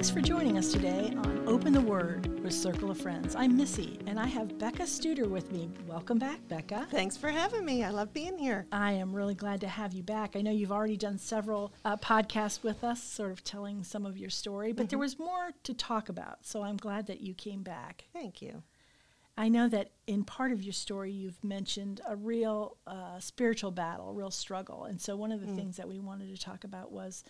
Thanks for joining us today on Open the Word with Circle of Friends. I'm Missy, and I have Becca Studer with me. Welcome back, Becca. Thanks for having me. I love being here. I am really glad to have you back. I know you've already done several uh, podcasts with us, sort of telling some of your story, but mm-hmm. there was more to talk about, so I'm glad that you came back. Thank you. I know that in part of your story, you've mentioned a real uh, spiritual battle, a real struggle. And so, one of the mm. things that we wanted to talk about was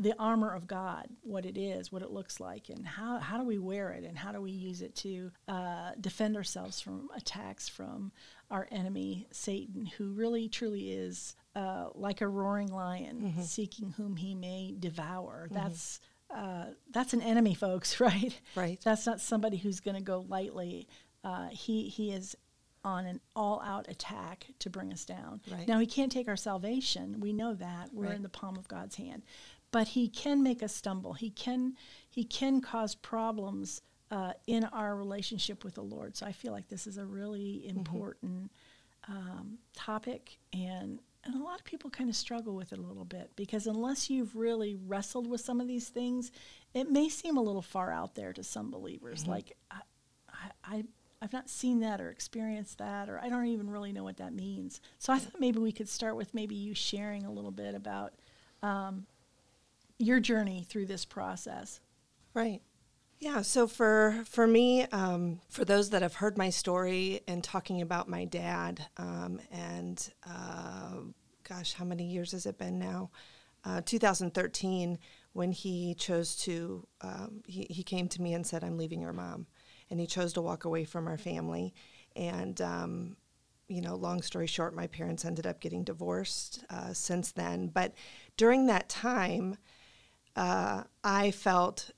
the armor of God, what it is, what it looks like, and how, how do we wear it, and how do we use it to uh, defend ourselves from attacks from our enemy, Satan, who really truly is uh, like a roaring lion mm-hmm. seeking whom he may devour. Mm-hmm. That's uh, that's an enemy, folks, right? Right. That's not somebody who's going to go lightly. Uh, he he is on an all-out attack to bring us down. Right. Now he can't take our salvation. We know that we're right. in the palm of God's hand but he can make us stumble. He can he can cause problems uh, in our relationship with the Lord. So I feel like this is a really mm-hmm. important mm-hmm. um, topic, and and a lot of people kind of struggle with it a little bit because unless you've really wrestled with some of these things, it may seem a little far out there to some believers. Mm-hmm. Like I, I, I've not seen that or experienced that, or I don't even really know what that means. So I thought maybe we could start with maybe you sharing a little bit about um, your journey through this process. Right. Yeah. So for for me, um, for those that have heard my story and talking about my dad, um, and uh, gosh, how many years has it been now? Uh, 2013, when he chose to, um, he, he came to me and said, "I'm leaving your mom," and he chose to walk away from our family. And um, you know, long story short, my parents ended up getting divorced uh, since then. But during that time, uh, I felt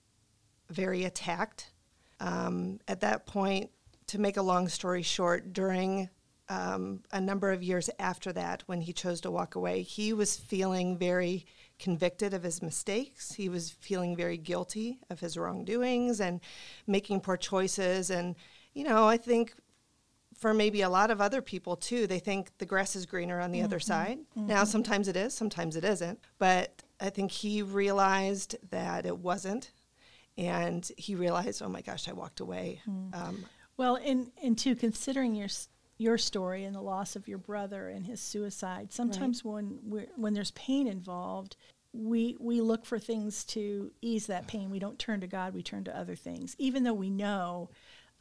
very attacked. Um, at that point, to make a long story short, during um, a number of years after that, when he chose to walk away, he was feeling very convicted of his mistakes. He was feeling very guilty of his wrongdoings and making poor choices. And, you know, I think for maybe a lot of other people too, they think the grass is greener on the mm-hmm. other side. Mm-hmm. Now, sometimes it is, sometimes it isn't. But I think he realized that it wasn't, and he realized, oh my gosh, I walked away. Mm. Um, well, and and two, considering your your story and the loss of your brother and his suicide, sometimes right. when when there's pain involved, we we look for things to ease that pain. We don't turn to God; we turn to other things, even though we know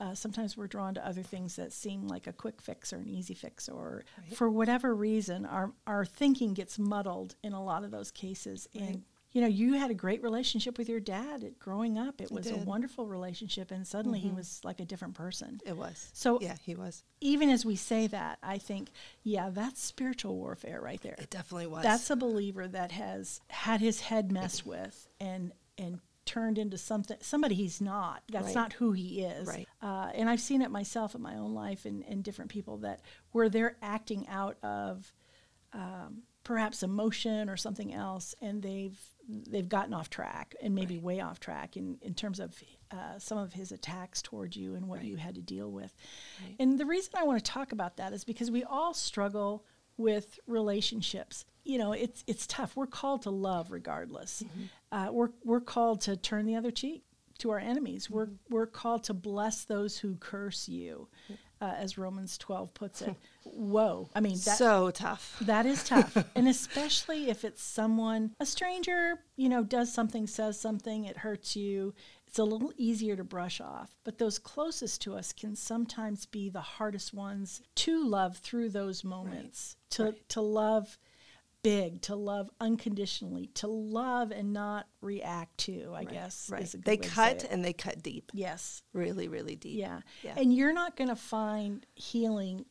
uh, sometimes we're drawn to other things that seem like a quick fix or an easy fix, or right. for whatever reason, our our thinking gets muddled in a lot of those cases. Right. And you know, you had a great relationship with your dad growing up. It was a wonderful relationship, and suddenly mm-hmm. he was like a different person. It was. So yeah, he was. Even as we say that, I think, yeah, that's spiritual warfare right there. It definitely was. That's a believer that has had his head messed with and and turned into something somebody he's not. That's right. not who he is. Right. Uh, and I've seen it myself in my own life and, and different people that where they're acting out of um, perhaps emotion or something else, and they've they've gotten off track and maybe right. way off track in, in terms of uh, some of his attacks towards you and what right. you had to deal with. Right. And the reason I want to talk about that is because we all struggle with relationships. You know, it's it's tough. We're called to love regardless. Mm-hmm. Uh, we're we're called to turn the other cheek to our enemies. Mm-hmm. We're we're called to bless those who curse you, uh, as Romans twelve puts it. Whoa! I mean, that, so tough. That is tough, and especially if it's someone, a stranger, you know, does something, says something, it hurts you it's a little easier to brush off. But those closest to us can sometimes be the hardest ones to love through those moments. Right. To right. to love big, to love unconditionally, to love and not react to, I right. guess. Right. they cut and they cut deep. Yes. Really, really deep. Yeah. yeah. And you're not going to find healing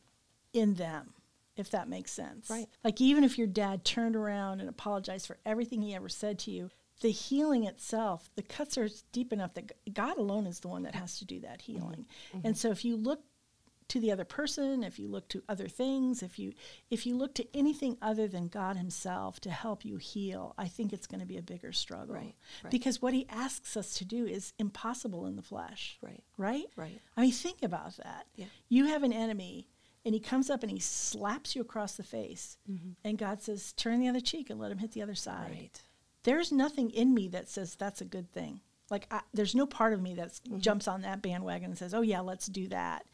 in them if that makes sense. Right. Like even if your dad turned around and apologized for everything he ever said to you, the healing itself, the cuts are deep enough that God alone is the one that has to do that mm-hmm. healing. Mm-hmm. And so if you look to the other person, if you look to other things, if you if you look to anything other than God himself to help you heal, I think it's going to be a bigger struggle. Right, right. Because what he asks us to do is impossible in the flesh. Right. Right? Right. I mean, think about that. Yeah. You have an enemy and he comes up and he slaps you across the face. Mm-hmm. And God says, "Turn the other cheek and let him hit the other side." Right. There's nothing in me that says that's a good thing. Like I, there's no part of me that jumps on that bandwagon and says, "Oh yeah, let's do that."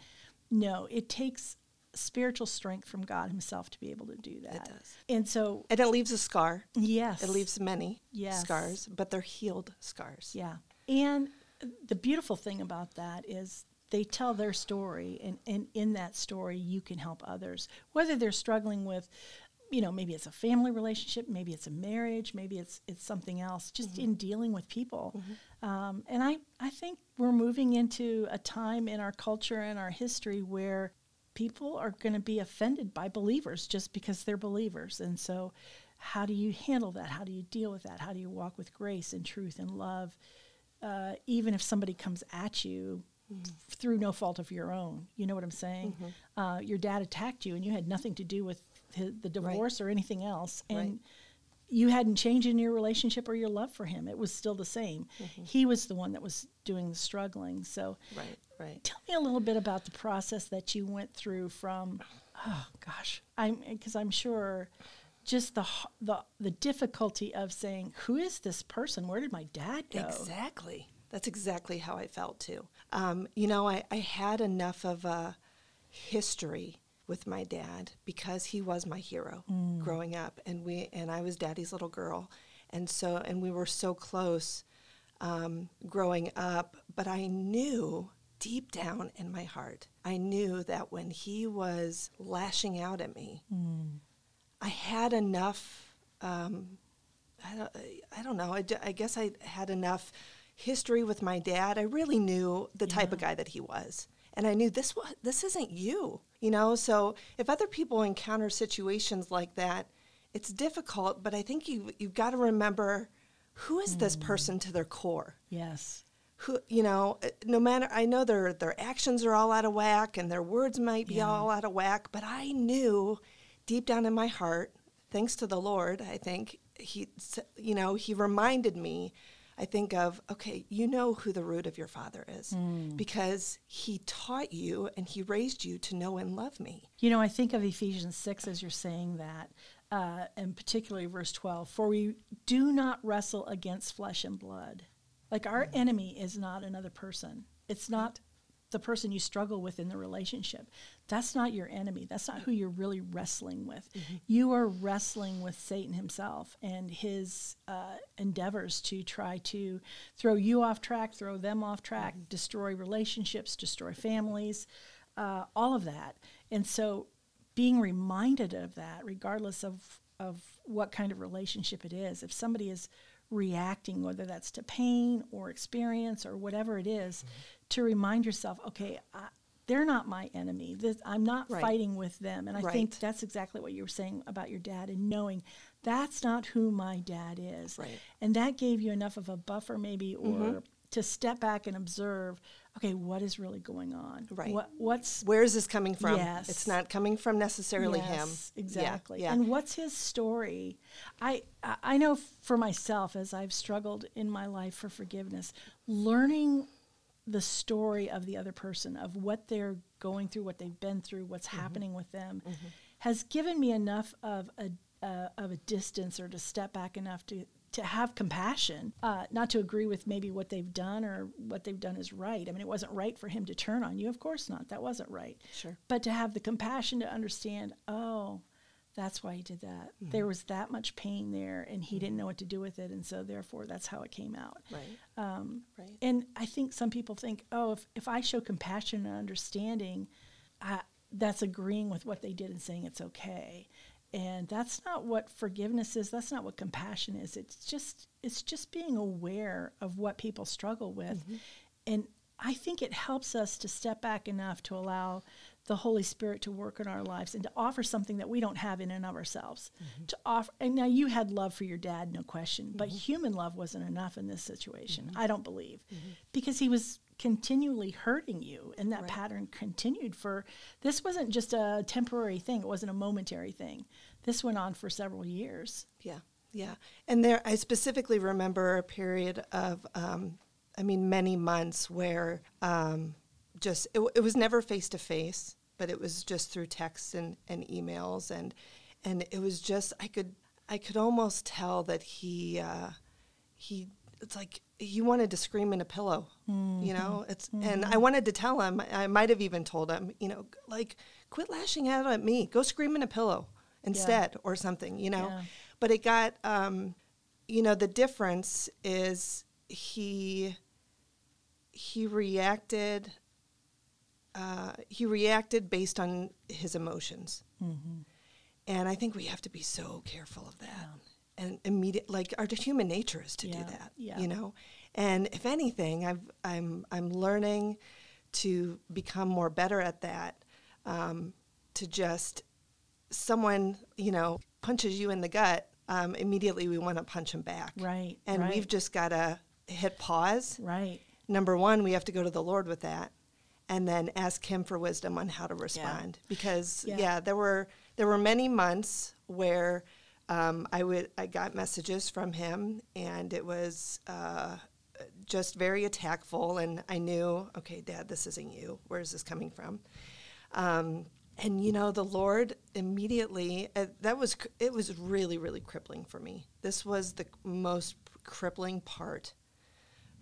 No, it takes spiritual strength from God Himself to be able to do that. It does. And so, And it leaves a scar. yes, It leaves many Yes. scars, but they're healed scars. Yeah. And the beautiful thing about that is they tell their story, and, and in that story, you can help others. Whether they're struggling with, you know, maybe it's a family relationship, maybe it's a marriage, maybe it's it's something else, just in dealing with people. Um, and I, I think we're moving into a time in our culture and our history where people are going to be offended by believers just because they're believers. And so, how do you handle that? How do you deal with that? How do you walk with grace and truth and love, uh, even if somebody comes at you through no fault of your own? You know what I'm saying? Uh, your dad attacked you, and you had nothing to do with the divorce or anything else, and Right. you hadn't changed in your relationship or your love for him. It was still the same. He was the one that was doing the struggling. So, Right, right. Tell me a little bit about the process that you went through from, oh gosh, I'm because I'm sure, just the the the difficulty of saying, who is this person? Where did my dad go? Exactly. That's exactly how I felt too. Um, you know, I, I had enough of a history with my dad because he was my hero growing up, and we and I was daddy's little girl, and so and we were so close um, growing up. But I knew deep down in my heart, I knew that when he was lashing out at me, I had enough. Um, I don't, I don't know. I guess I had enough history with my dad. I really knew the type of guy that he was, and I knew this was this isn't you. You know, so if other people encounter situations like that, it's difficult. But I think you you've got to remember who is this person to their core Yes. who you know uh, no matter i know their their actions are all out of whack and their words might be Yeah. all out of whack but i knew deep down in my heart thanks to the lord i think he you know he reminded me i think of okay you know who the root of your father is because he taught you and he raised you to know and love me. You know, I think of Ephesians 6 as you're saying that, uh, and particularly verse 12 For we do not wrestle against flesh and blood. Like our enemy is not another person, it's not the person you struggle with in the relationship. That's not your enemy. That's not who you're really wrestling with. You are wrestling with Satan himself and his uh, endeavors to try to throw you off track, throw them off track, destroy relationships, destroy families, uh, all of that. And so being reminded of that, regardless of, of what kind of relationship it is, if somebody is reacting, whether that's to pain or experience or whatever it is, to remind yourself, okay, I, they're not my enemy. This, I'm not Right. fighting with them. And I think that's exactly what you were saying about your dad and knowing that's not who my dad is. Right. And that gave you enough of a buffer, maybe, or Mm-hmm. to step back and observe, okay, what is really going on? Right. What, what's where is this coming from Yes. it's not coming from necessarily him Yes, Yeah, Exactly. yeah, And what's his story? I I know for myself as I've struggled in my life for forgiveness, learning the story of the other person, of what they're going through, what they've been through, what's Mm-hmm. happening with them, has given me enough of a uh, of a distance or to step back enough to to have compassion, uh, not to agree with maybe what they've done or what they've done is right. I mean, it wasn't right for him to turn on you. Of course not. That wasn't right. Sure. But to have the compassion to understand, oh, that's why he did that. Mm-hmm. There was that much pain there, and he didn't know what to do with it, and so therefore that's how it came out. right Um, right and I think some people think, oh, if, if I show compassion and understanding, I, that's agreeing with what they did and saying it's okay. And that's not what forgiveness is. That's not what compassion is. It's just it's just being aware of what people struggle with. And I think it helps us to step back enough to allow the Holy Spirit to work in our lives and to offer something that we don't have in and of ourselves. To offer and now you had love for your dad, no question, but human love wasn't enough in this situation. I don't believe. Because he was continually hurting you and that pattern continued for this wasn't just a temporary thing, it wasn't a momentary thing. This went on for several years. Yeah, yeah. And there, I specifically remember a period of, um, I mean, many months where um, just it, it was never face to face, but it was just through texts and, and emails, and and it was just I could I could almost tell that he uh, he it's like he wanted to scream in a pillow, you know. It's and I wanted to tell him. I might have even told him, you know, like quit lashing out at me. Go scream in a pillow instead, or something, you know. Yeah. But it got, um, you know, the difference is he he reacted. Uh, he reacted based on his emotions, and I think we have to be so careful of that. And immediate, like our human nature is to do that, yeah. you know. And if anything, I've, I'm I'm learning to become more better at that. Um, to just someone you know punches you in the gut, um, immediately we want to punch him back, Right, And right. we've just got to hit pause. Right. Number one, we have to go to the Lord with that, and then ask Him for wisdom on how to respond. Because Yeah. yeah. there were there were many months where um, I would I got messages from Him, and it was. Uh, just very attackful, and I knew, okay, Dad, this isn't you. Where is this coming from? Um, and you know, the Lord immediately uh, that was it was really really crippling for me. This was the most crippling part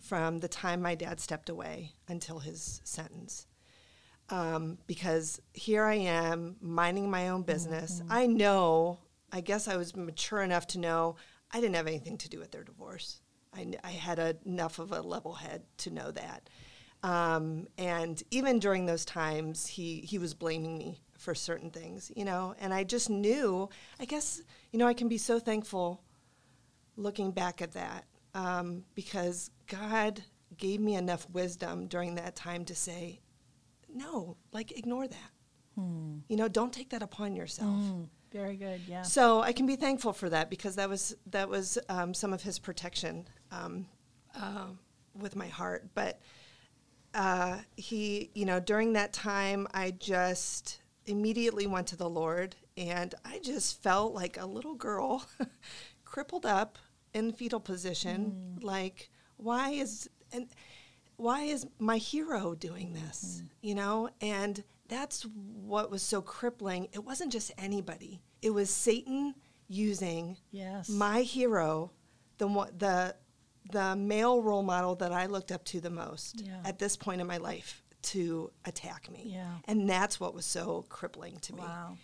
from the time my dad stepped away until his sentence. Um, because here I am minding my own business. I know, I guess I was mature enough to know I didn't have anything to do with their divorce. I, I had a, enough of a level head to know that. Um, and even during those times, he, he was blaming me for certain things, you know, and I just knew, I guess, you know, I can be so thankful looking back at that um, because God gave me enough wisdom during that time to say, no, like ignore that. You know, don't take that upon yourself. Mm, very good. Yeah. So I can be thankful for that because that was that was um, some of His protection um, uh, with my heart. But uh, He, you know, during that time, I just immediately went to the Lord, and I just felt like a little girl, crippled up in fetal position. Like, why is and why is my hero doing this? Hmm. You know, and that's what was so crippling. It wasn't just anybody. It was Satan using Yes. my hero, the the the male role model that I looked up to the most Yeah. at this point in my life to attack me. Yeah. And that's what was so crippling to me. Wow.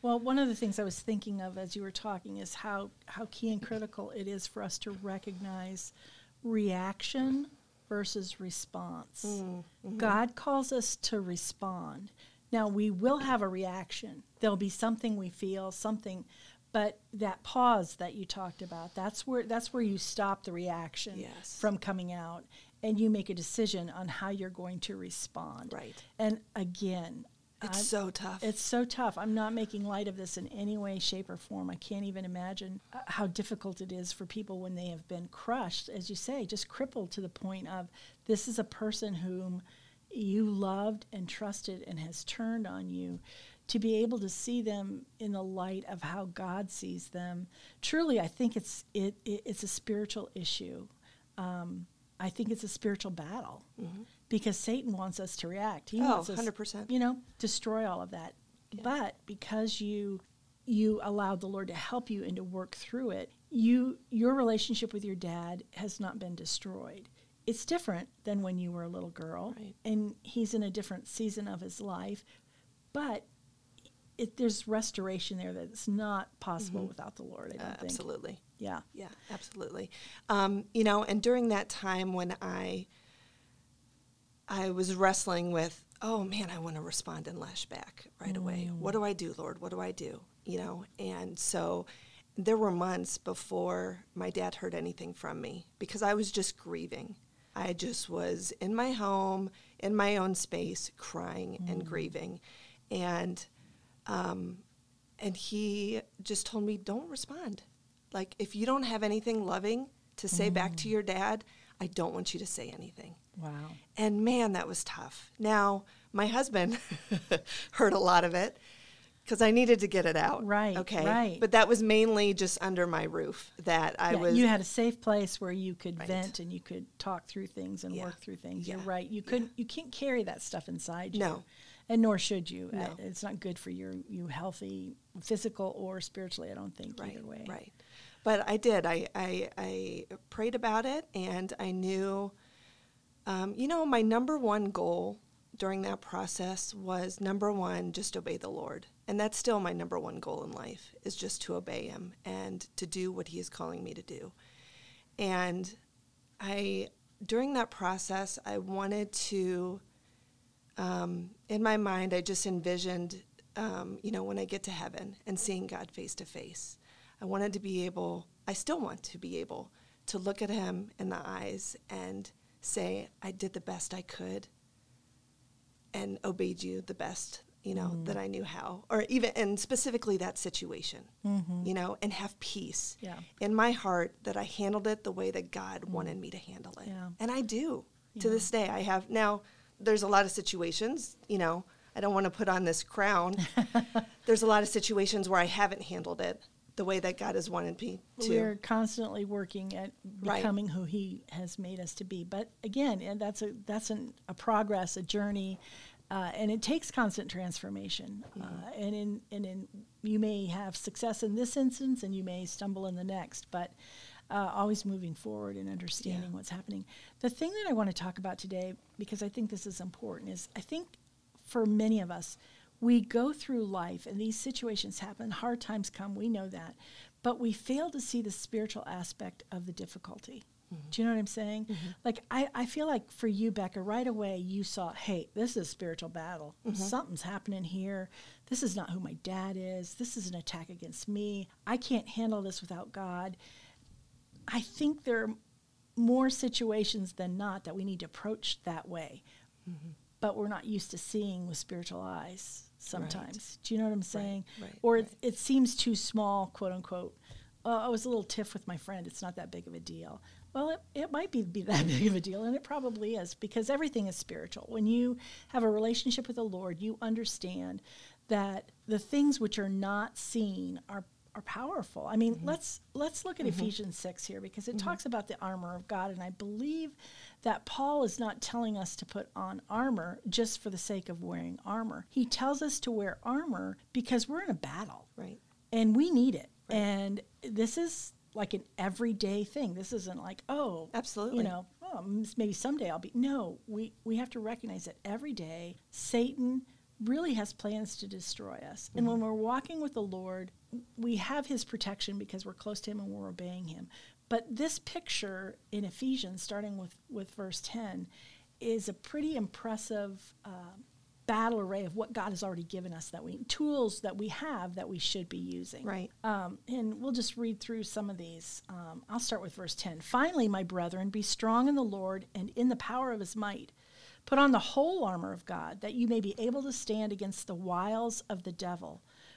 Well, one of the things I was thinking of as you were talking is how, how key and critical it is for us to recognize reaction versus response. Mm, mm-hmm. God calls us to respond. Now, we will have a reaction. There'll be something we feel, something, but that pause that you talked about, that's where that's where you stop the reaction Yes. from coming out and you make a decision on how you're going to respond. Right. And again, It's I'm- so tough. it's so tough. I'm not making light of this in any way, shape, or form. I can't even imagine uh, how difficult it is for people when they have been crushed, as you say, just crippled to the point of this is a person whom you loved and trusted and has turned on you. To be able to see them in the light of how God sees them, truly, I think it's it, it it's a spiritual issue. Um, I think it's a spiritual battle because Satan wants us to react. He Mm-hmm. Oh, wants us, 100%. you know, destroy all of that. But because you you allowed the Lord to help you and to work through it, you your relationship with your dad has not been destroyed. It's different than when you were a little girl, Right. and he's in a different season of his life. But it, there's restoration there that's not possible without the Lord. I don't Uh, think. absolutely. Yeah. Yeah, absolutely. Um, you know, and during that time when I I was wrestling with, oh man, I want to respond and lash back right away. Mm. What do I do, Lord? What do I do? You know, and so there were months before my dad heard anything from me because I was just grieving. I just was in my home, in my own space, crying and mm. grieving, and um, and he just told me, don't respond. Like, if you don't have anything loving to say back to mm. your dad, I don't want you to say anything. Wow. And man, that was tough. Now, my husband heard a lot of it because I needed to get it out. Right, Okay. right. But that was mainly just under my roof that I yeah, was. you had a safe place where you could Right. vent and you could talk through things and Yeah. work through things. You're right. You couldn't. You can't carry that stuff inside you. No. and nor should you. Uh, No. It's not good for your you healthy, physical or spiritually. I don't think right. either way. Right. but I did. I, I, I prayed about it and I knew, um, you know, my number one goal during that process was number one, just obey the Lord. And that's still my number one goal in life is just to obey him and to do what he is calling me to do. And I, during that process, I wanted to, um, in my mind, I just envisioned, um, you know, when I get to heaven and seeing God face to face. I wanted to be able, I still want to be able to look at him in the eyes and say, I did the best I could and obeyed you the best you know mm. that i knew how or even and specifically that situation mm-hmm. you know and have peace yeah. in my heart that i handled it the way that god mm. wanted me to handle it yeah. and i do yeah. to this day i have now there's a lot of situations you know i don't want to put on this crown there's a lot of situations where i haven't handled it the way that God has wanted me to. We're constantly working at becoming right. who He has made us to be. But again, and that's a that's an, a progress, a journey, uh, and it takes constant transformation. Mm-hmm. Uh, and in and in you may have success in this instance, and you may stumble in the next, but. Uh, always moving forward and understanding yeah. what's happening. The thing that I want to talk about today, because I think this is important, is I think for many of us, we go through life and these situations happen, hard times come, we know that, but we fail to see the spiritual aspect of the difficulty. Mm-hmm. Do you know what I'm saying? Mm-hmm. Like, I, I feel like for you, Becca, right away you saw, hey, this is a spiritual battle. Mm-hmm. Something's happening here. This is not who my dad is. This is an attack against me. I can't handle this without God. I think there are more situations than not that we need to approach that way. But we're not used to seeing with spiritual eyes sometimes. Right. Do you know what I'm saying? Right, right, or it, it, seems too small, quote unquote. Uh, I was a little tiff with my friend. It's not that big of a deal. Well, it, it might be, be that big of a deal, and it probably is because everything is spiritual. When you have a relationship with the Lord, you understand that the things which are not seen are are powerful. I mean, mm-hmm. let's let's look at mm-hmm. Ephesians 6 here because it mm-hmm. talks about the armor of God and I believe that Paul is not telling us to put on armor just for the sake of wearing armor. He tells us to wear armor because we're in a battle. Right. And we need it. Right. And this is like an everyday thing. This isn't like, oh, absolutely. You know, oh, maybe someday I'll be. No, we we have to recognize that every day Satan really has plans to destroy us. Mm-hmm. And when we're walking with the Lord, we have his protection because we're close to him and we're obeying him. But this picture in Ephesians, starting with, with verse 10, is a pretty impressive uh, battle array of what God has already given us that we tools that we have that we should be using. Right. Um, and we'll just read through some of these. Um, I'll start with verse 10. Finally, my brethren, be strong in the Lord and in the power of his might. Put on the whole armor of God, that you may be able to stand against the wiles of the devil.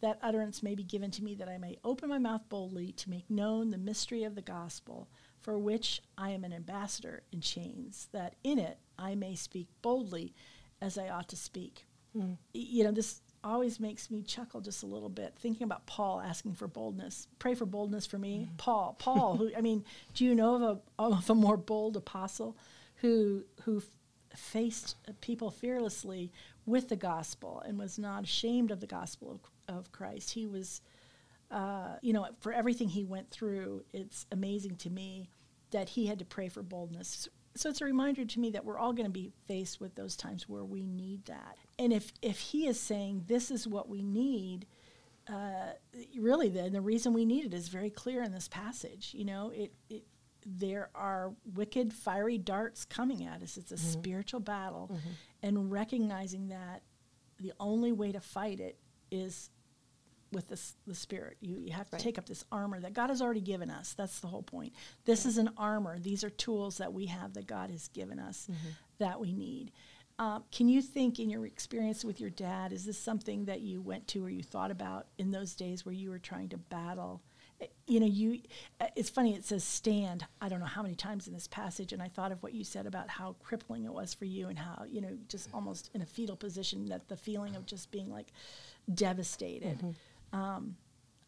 that utterance may be given to me that I may open my mouth boldly to make known the mystery of the gospel for which I am an ambassador in chains, that in it I may speak boldly as I ought to speak. Mm. You know, this always makes me chuckle just a little bit thinking about Paul asking for boldness. Pray for boldness for me, mm. Paul. Paul, who I mean, do you know of a of a more bold apostle who who f- faced people fearlessly with the gospel and was not ashamed of the gospel of, of Christ? He was uh, you know, for everything he went through, it's amazing to me that he had to pray for boldness. So it's a reminder to me that we're all going to be faced with those times where we need that. And if if he is saying this is what we need, uh, really, then the reason we need it is very clear in this passage. You know, it, it there are wicked, fiery darts coming at us. It's a Mm-hmm. spiritual battle. And recognizing that the only way to fight it is with this, the spirit. You, you have to Right. take up this armor that God has already given us. That's the whole point. This is an armor. These are tools that we have that God has given us Mm-hmm. that we need. Um, can you think in your experience with your dad, is this something that you went to or you thought about in those days where you were trying to battle? Eh, You know, you. eh, It's funny. It says stand. I don't know how many times in this passage, and I thought of what you said about how crippling it was for you, and how you know, just almost in a fetal position, that the feeling of just being like devastated. Um,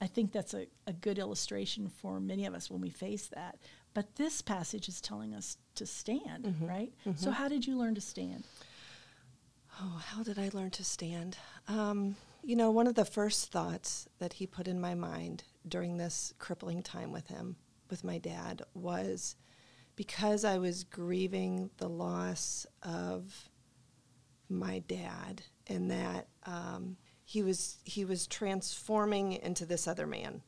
I think that's a, a good illustration for many of us when we face that. But this passage is telling us to stand, right? So, how did you learn to stand? Oh, how did I learn to stand? Um, you know, one of the first thoughts that he put in my mind during this crippling time with him, with my dad, was because I was grieving the loss of my dad and that um, he was he was transforming into this other man.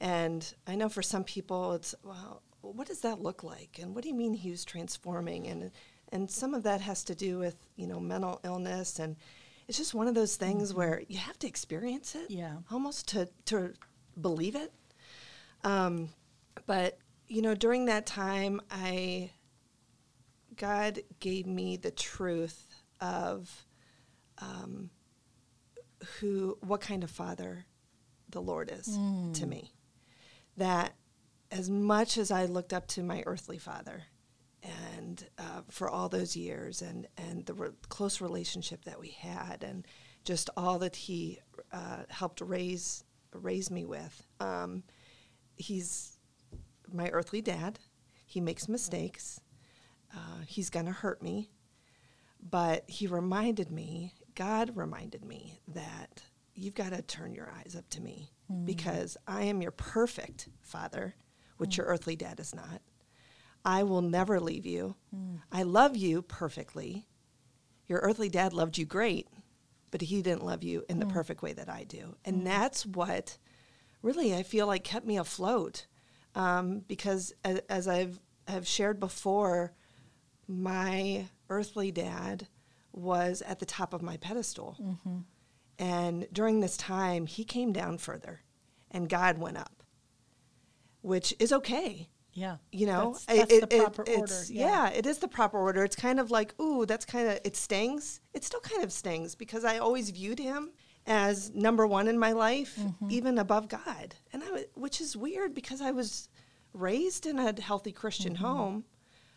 And I know for some people it's well, what does that look like? And what do you mean he was transforming? And and some of that has to do with you know mental illness and it's just one of those things where you have to experience it Yeah. almost to to believe it. Um, but you know during that time I God gave me the truth of um, who, what kind of father the Lord is to me. That as much as I looked up to my earthly father, and uh, for all those years, and and the re- close relationship that we had, and just all that he uh, helped raise raise me with, um, he's my earthly dad. He makes mistakes. Uh, he's going to hurt me. But he reminded me, God reminded me that you've got to turn your eyes up to me mm. because I am your perfect father, which mm. your earthly dad is not. I will never leave you. Mm. I love you perfectly. Your earthly dad loved you great, but he didn't love you in the perfect way that I do. And that's what really I feel like kept me afloat. Um, because as, as I've have shared before, my earthly dad was at the top of my pedestal. And during this time, he came down further and God went up, which is okay. Yeah. You know, that's, that's It- the it- proper order. it's- yeah, it is the proper order. It's kind of like, ooh, that's kind of, it stings. It still kind of stings because I always viewed him as number one in my life, Mm-hmm. even above God. And I, which is weird because I was raised in a healthy Christian Mm-hmm. home,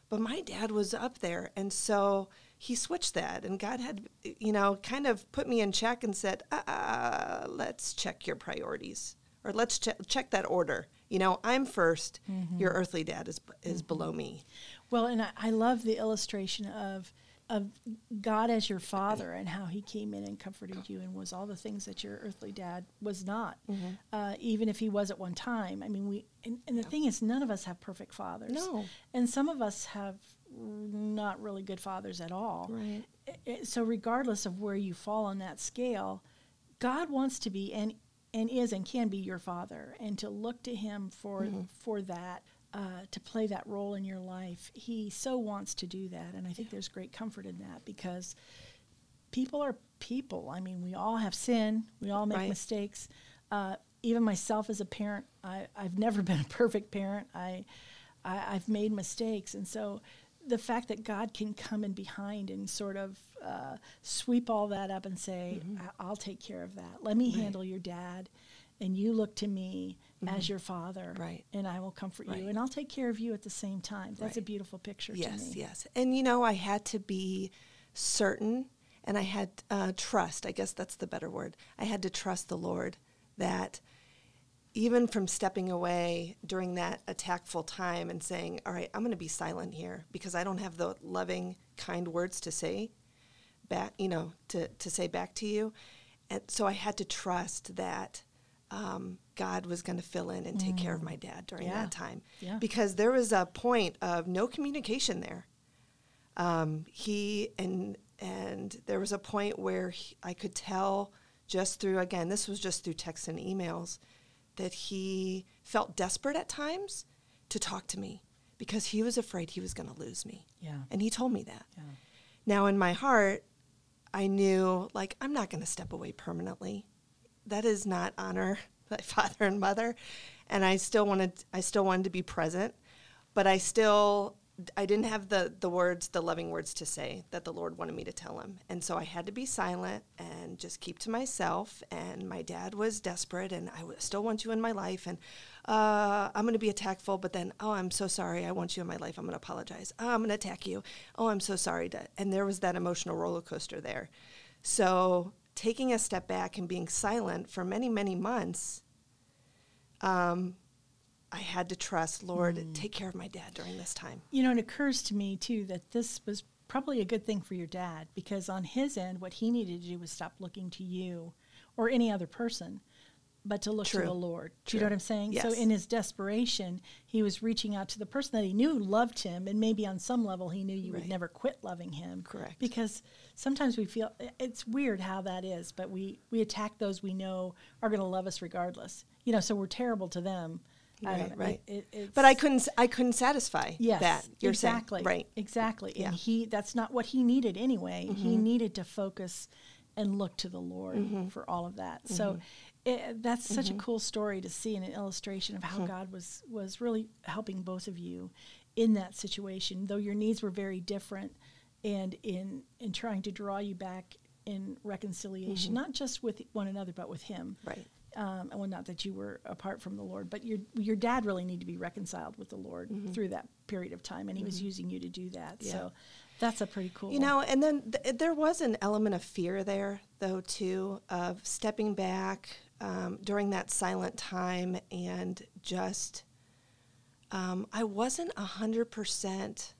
but my dad was up there. And so he switched that. And God had, you know, kind of put me in check and said, uh, uh, let's check your priorities or let's che- check that order. You know, I'm 1st Mm-hmm. Your earthly dad is, is below me. Well, and I, I love the illustration of of God as your father and how He came in and comforted you and was all the things that your earthly dad was not, Mm-hmm. uh, even if he was at one time. I mean, we and, and the thing is, none of us have perfect fathers. No. and some of us have not really good fathers at all. Right. I- I- So, regardless of where you fall on that scale, God wants to be and and is and can be your father, and to look to Him for for that, uh, to play that role in your life. He so wants to do that, and I think there's great comfort in that because people are people. I mean, we all have sin. We all make Right. mistakes. Uh, even myself as a parent, I, I've never been a perfect parent. I, I I've made mistakes, and so the fact that God can come in behind and sort of uh, sweep all that up and say, I- "I'll take care of that. Let me handle your dad." And you look to me as your father, Right. And I will comfort Right. you, and I'll take care of you at the same time. That's a beautiful picture to Yes, me. yes. And you know, I had to be certain and I had uh, trust. I guess that's the better word. I had to trust the Lord that even from stepping away during that attackful time and saying, All right, I'm going to be silent here because I don't have the loving, kind words to say back, you know, to, to say back to you. And so I had to trust that um, God was going to fill in and take care of my dad during Yeah. that time. Yeah. Because there was a point of no communication there. Um, he and and there was a point where he, I could tell just through again this was just through texts and emails that he felt desperate at times to talk to me because he was afraid he was going to lose me. Yeah. And he told me that. Yeah. Now, in my heart, I knew, like, I'm not going to step away permanently. That is not honor my father and mother. And I still wanted, I still wanted to be present, but I still, I didn't have the the words, the loving words to say that the Lord wanted me to tell him. And so I had to be silent and just keep to myself. And my dad was desperate, and I still want you in my life. And uh, I'm going to be attackful, but then, oh, I'm so sorry. I want you in my life. I'm going to apologize. Oh, I'm going to attack you. Oh, I'm so sorry. And there was that emotional roller coaster there. So taking a step back and being silent for many, many months, um, I had to trust, Lord, and take care of my dad during this time. You know, it occurs to me too that this was probably a good thing for your dad because on his end, what he needed to do was stop looking to you or any other person, but to look True. to the Lord. Do you know what I'm saying? So in his desperation, he was reaching out to the person that he knew loved him, and maybe on some level he knew you would never quit loving him. Correct. Because sometimes we feel it's weird how that is, but we we attack those we know are going to love us regardless. You know, so we're terrible to them. Right, right. It, it, But I couldn't, I couldn't satisfy Yes, that. You're exactly. saying, right? Exactly. Yeah. Mm-hmm. And he that's not what he needed anyway. He needed to focus and look to the Lord Mm-hmm. for all of that. So it, that's such a cool story to see and an illustration of how Hmm. God was was really helping both of you in that situation, though your needs were very different and in in trying to draw you back in reconciliation, not just with one another but with him Mm-hmm. Right. Um, and well, not that you were apart from the Lord, but your your dad really needed to be reconciled with the Lord through that period of time, and he was using you to do that. Mm-hmm. Yeah. So that's a pretty cool. You know, and then th- there was an element of fear there, though, too, of stepping back um, during that silent time and just, um, I wasn't a 100%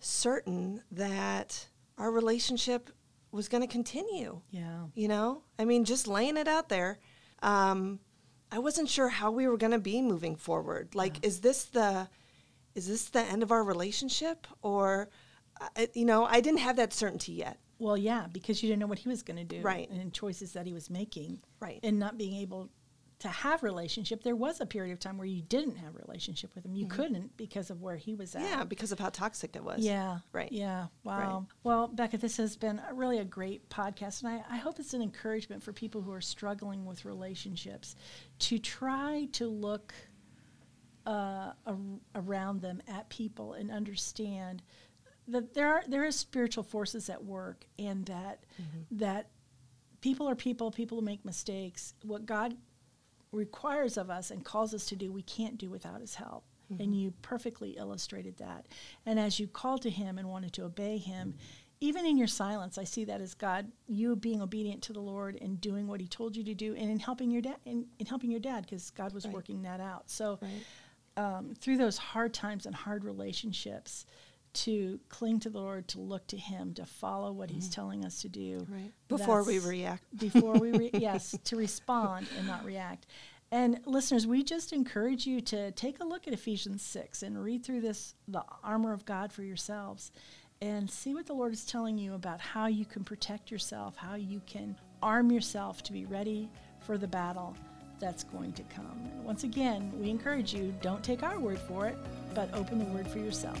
certain that our relationship was going to continue. yeah, You know, I mean, just laying it out there. Um, I wasn't sure how we were going to be moving forward. Like, is this the, is this the end of our relationship, or, uh, you know, I didn't have that certainty yet. well, yeah, because you didn't know what he was going to do, Right. and choices that he was making, Right. and not being able to have relationship. There was a period of time where you didn't have relationship with him. You couldn't because of where he was at. Mm-hmm. Yeah, because of how toxic it was. Yeah. Right. Yeah. Wow. Well, Becca, this has been a, really a great podcast. And I, I hope it's an encouragement for people who are struggling with relationships to try to look uh, ar- around them at people and understand that there are there is spiritual forces at work and that that people are people people make mistakes what god requires of us and calls us to do, we can't do without his help. And you perfectly illustrated that. And as you called to him and wanted to obey him, even in your silence, I see that as God, you being obedient to the Lord and doing what he told you to do and in helping your dad in, in helping your dad because God was Right. working that out. So Right. um, through those hard times and hard relationships, to cling to the Lord, to look to Him, to follow what He's mm. telling us to do. Right. Before we react. Before we, re- yes, to respond and not react. And listeners, we just encourage you to take a look at Ephesians 6 and read through this, the armor of God for yourselves, and see what the Lord is telling you about how you can protect yourself, how you can arm yourself to be ready for the battle that's going to come. And once again, we encourage you don't take our word for it, but open the word for yourself.